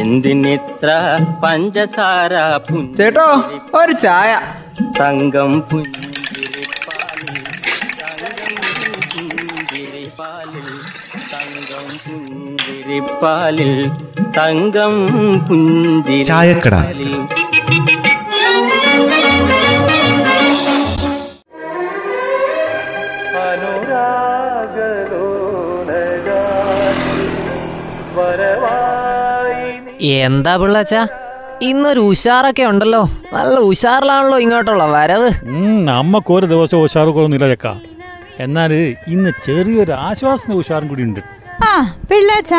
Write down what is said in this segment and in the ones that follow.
എന്തിനിത്ര പഞ്ചസാര ചേട്ടോ ഒരു ചായ. തങ്കം പുഞ്ചിരിപ്പാലിൽ തങ്കം പുഞ്ചിരിപ്പാലിൽ തങ്കം പുഞ്ചിരിപ്പാലിൽ. തങ്കം ചായക്കട. എന്താ പിള്ളച്ച? ഇന്നൊരു ഉഷാറൊക്കെ ഉണ്ടല്ലോ. നല്ല ഉഷാറിലാണല്ലോ ഇങ്ങോട്ടുള്ള വരവ്. നമ്മക്ക് ഒരു ദിവസം ഉഷാറുകളൊന്നുമില്ല ചക്ക. എന്നാൽ ഇന്ന് ചെറിയൊരു ആശ്വാസന ഉഷാറും കൂടി ഉണ്ട്. ആ പിള്ളേച്ച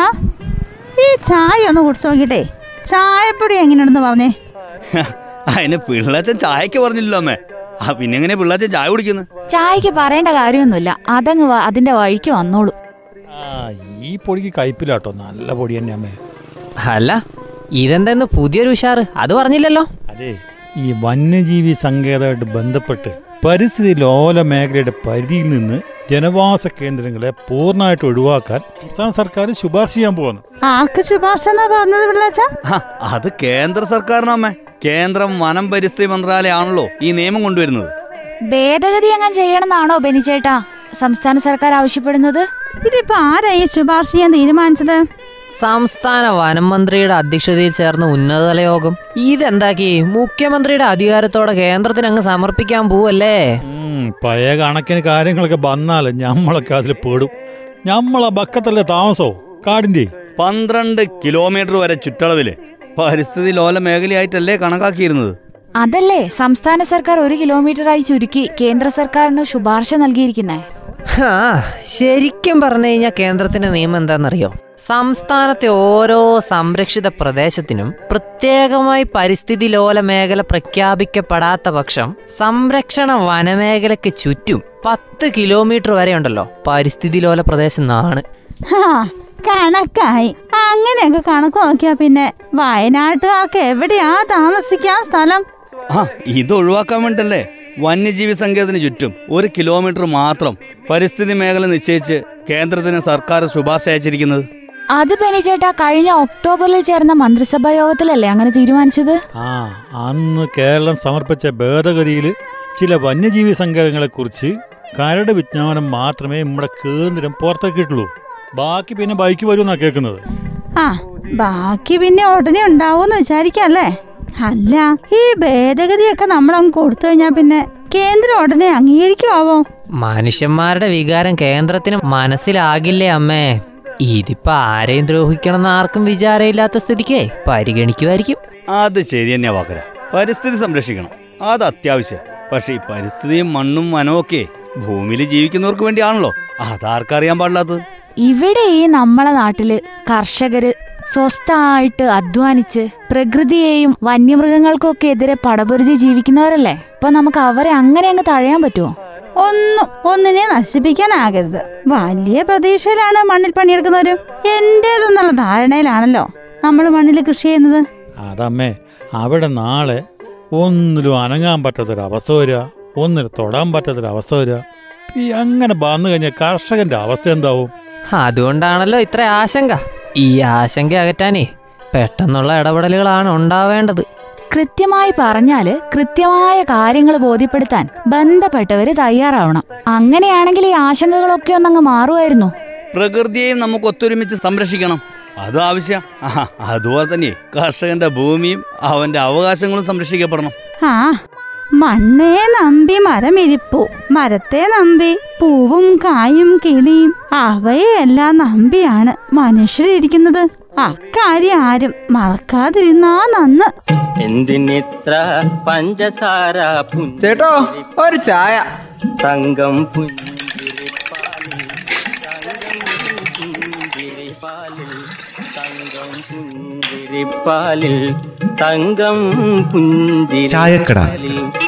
ഈ ചായ ഒന്ന് കുടിച്ചു നോക്കിട്ടെ ചായപ്പൊടി എങ്ങനെയുണ്ടെന്ന് പറഞ്ഞേ. അതിന് പിള്ളേച്ചൻ ചായക്ക് പറഞ്ഞില്ലല്ലോ അമ്മേ. ആ പിന്നെ എങ്ങനെ പിള്ളച്ചൻ ചായ കുടിക്കുന്നു? ചായക്ക് പറയേണ്ട കാര്യമൊന്നുമില്ല. അതങ്ങ് വ- അതിന്റെ വഴിക്ക് വന്നോളൂ. ആ ഈ പൊടിക്ക് കയ്പില്ലാട്ടോ നല്ല പൊടി തന്നെ അമ്മേ. അല്ല ഇതെന്തെന്ന് പുതിയൊരു ഉഷാറ്. അത് പറഞ്ഞില്ലല്ലോ. അതെ ഈ വന്യജീവി സങ്കേതമായിട്ട് ബന്ധപ്പെട്ട് പരിസ്ഥിതി ലോല മേഖലയുടെ പരിധിയിൽ നിന്ന് ജനവാസ കേന്ദ്രങ്ങളെ പൂർണമായിട്ട് ഒഴിവാക്കാൻ സംസ്ഥാന സർക്കാർ ശുപാർശ ചെയ്യാൻ പോകുന്നു. ആർക്ക് ശുപാർശ എന്നാ പറഞ്ഞത് പിള്ളേച്ച? അത് കേന്ദ്ര സർക്കാരിനമ്മേ കേന്ദ്രം വനം പരിസ്ഥിതി മന്ത്രാലയമാണല്ലോ ഈ നിയമം കൊണ്ടുവരുന്നത്. ഭേദഗതി എങ്ങനെ ചെയ്യണമെന്നാണോ ബെനിച്ചേട്ടാ സംസ്ഥാന സർക്കാർ ആവശ്യപ്പെടുന്നത്? ഇതിപ്പോ ആരായി ശുപാർശ ചെയ്യാൻ തീരുമാനിച്ചത്? സംസ്ഥാന വനം മന്ത്രിയുടെ അധ്യക്ഷതയിൽ ചേർന്ന ഉന്നതതല യോഗം. ഇതെന്താക്കി? മുഖ്യമന്ത്രിയുടെ അധികാരത്തോടെ കേന്ദ്രത്തിന് അങ്ങ് സമർപ്പിക്കാൻ പോവല്ലേ? പഴയ കണക്കിന് കാര്യങ്ങളൊക്കെ വന്നാൽ ഞമ്മളൊക്കെ അതിൽ പെടും. ഞമ്മളെ ബക്കത്തല്ലേ താമസോ? കാടിന്റെ? പന്ത്രണ്ട് കിലോമീറ്റർ വരെ ചുറ്റളവിൽ. പരിസ്ഥിതി ലോല മേഖലയായിട്ടല്ലേ കണക്കാക്കിയിരുന്നത്? അതല്ലേ സംസ്ഥാന സർക്കാർ ഒരു കിലോമീറ്ററായി ചുരുക്കി കേന്ദ്ര സർക്കാരിന് ശുപാർശ നൽകിയിരിക്കുന്നേ. ഹാ ശരിക്കും പറഞ്ഞു കഴിഞ്ഞാൽ കേന്ദ്രത്തിന്റെ നിയമം എന്താണെന്നറിയോ? സംസ്ഥാനത്തെ ഓരോ സംരക്ഷിത പ്രദേശത്തിനും പ്രത്യേകമായി പരിസ്ഥിതി ലോല മേഖല പ്രഖ്യാപിക്കപ്പെടാത്ത പക്ഷം സംരക്ഷണ വനമേഖലയ്ക്ക് ചുറ്റും പത്ത് കിലോമീറ്റർ വരെ ഉണ്ടല്ലോ പരിസ്ഥിതി ലോല പ്രദേശം എന്നാണ്. കണക്കായി. അങ്ങനെയൊക്കെ കണക്ക് നോക്കിയാ പിന്നെ വയനാട്ടുകാർക്ക് എവിടെയാ താമസിക്കാൻ സ്ഥലം? ആ ഇത് ഒഴിവാക്കാൻ വേണ്ടല്ലേ? വന്യജീവി സങ്കേതത്തിന് ചുറ്റും ഒരു കിലോമീറ്റർ മാത്രം. പരിസ്ഥിതി മേഖല നിശ്ചയിച്ച് കേന്ദ്രത്തിന് സർക്കാർ ശുപാർശ അയച്ചിരിക്കുന്നത്. അത് ബെനിച്ചേട്ടാ കഴിഞ്ഞ ഒക്ടോബറിൽ ചേർന്ന മന്ത്രിസഭാ യോഗത്തിലല്ലേ അങ്ങനെ തീരുമാനിച്ചത്? ആ അന്ന് കേരളം സമർപ്പിച്ച ഭേദഗതിയിൽ ചില വന്യജീവി സങ്കേതങ്ങളെ കുറിച്ച് കരട് വിജ്ഞാനം മാത്രമേ നമ്മുടെ കേന്ദ്രം പുറത്തേക്കിട്ടുള്ളൂ ബാക്കി പിന്നെ ബൈക്ക് വരുമെന്നാ കേൾക്കുന്നത്. ആ ബാക്കി പിന്നെ ഉടനെ ഉണ്ടാവൂന്ന് വിചാരിക്കല്ലേ അല്ല? ഈ ഭേദഗതിയൊക്കെ നമ്മളങ്ങ് കൊടുത്തു കഴിഞ്ഞാൽ പിന്നെ കേന്ദ്രം ഉടനെ അംഗീകരിക്കുമാവോ മനുഷ്യന്മാരുടെ വികാരം കേന്ദ്രത്തിന് മനസ്സിലാകില്ലേ അമ്മേ? ഇതിപ്പോ ആരെയും ദ്രോഹിക്കണമെന്ന് ആർക്കും വിചാരമില്ലാത്ത സ്ഥിതിക്ക് പരിഗണിക്കുമായിരിക്കും. അത് ശരി തന്നെയാ വാക്കര. പരിസ്ഥിതി സംരക്ഷിക്കണം. അത് അത്യാവശ്യം. പക്ഷെ ഈ പരിസ്ഥിതിയും മണ്ണും മനമൊക്കെ ഭൂമിയിൽ ജീവിക്കുന്നവർക്ക് വേണ്ടിയാണല്ലോ. അതാർക്കറിയാൻ പാടില്ലാത്തത്? ഇവിടെ ഈ നമ്മളെ നാട്ടിൽ കർഷകര് സ്വസ്ഥമായിട്ട് അധ്വാനിച്ച് പ്രകൃതിയെയും വന്യമൃഗങ്ങൾക്കൊക്കെ എതിരെ പടപൊരുതി ജീവിക്കുന്നവരല്ലേ? അപ്പൊ നമുക്ക് അവരെ അങ്ങനെ അങ്ങ് തഴയാൻ പറ്റുമോ ഒന്നും ഒന്നിനെ നശിപ്പിക്കാനാകരുത്. വലിയ പ്രതീക്ഷയിലാണ് മണ്ണിൽ പണിയെടുക്കുന്നവര്. എന്റേതെന്നുള്ള ധാരണയിലാണല്ലോ നമ്മൾ മണ്ണിൽ കൃഷി ചെയ്യുന്നത്. അതമ്മേ അവിടെ നാളെ ഒന്നിലും അനങ്ങാൻ പറ്റാത്തൊരവസ്ഥ വരിക. ഒന്നിനും തൊടാൻ പറ്റാത്തൊരവസ്ഥ വരിക. ഈ അങ്ങനെ വന്നു കഴിഞ്ഞാൽ കർഷകന്റെ അവസ്ഥ എന്താവും? അതുകൊണ്ടാണല്ലോ ഇത്ര ആശങ്ക. ഈ ആശങ്ക അകറ്റാനേ പെട്ടെന്നുള്ള ഇടപെടലുകളാണ് ഉണ്ടാവേണ്ടത്. കൃത്യമായി പറഞ്ഞാൽ കൃത്യമായ കാര്യങ്ങൾ ബോധ്യപ്പെടുത്താൻ ബന്ധപ്പെട്ടവര് തയ്യാറാവണം. അങ്ങനെയാണെങ്കിൽ ഈ ആശങ്കകളൊക്കെ ഒന്നങ്ങ് മാറുമായിരുന്നു. പ്രകൃതിയെയും നമുക്ക് ഒത്തൊരുമിച്ച് സംരക്ഷിക്കണം. അത് ആവശ്യം. അതുപോലെ തന്നെ കർഷകന്റെ ഭൂമിയും അവന്റെ അവകാശങ്ങളും സംരക്ഷിക്കപ്പെടണം. ആ. മണ്ണേ നമ്പി മരമിരിപ്പു. മരത്തെ നമ്പി പൂവും കായും കിളിയും. അവയെല്ലാം നമ്പിയാണ് മനുഷ്യരിയ്ക്കുന്നത് അക്കാര്യം ആരും മറക്കാതിരുന്നാ നന്ന്. എന്തിനിത്ര പഞ്ചസാര ചേട്ടോ ഒരു ചായ. തങ്കം പുഞ്ചിരിപ്പാലിൽ തങ്കം പുഞ്ചിരിപ്പാലിൽ തങ്കം പുഞ്ചിരിപ്പാലിൽ തങ്കം ചായക്കട. പുഞ്ചിരിപ്പാലിൽ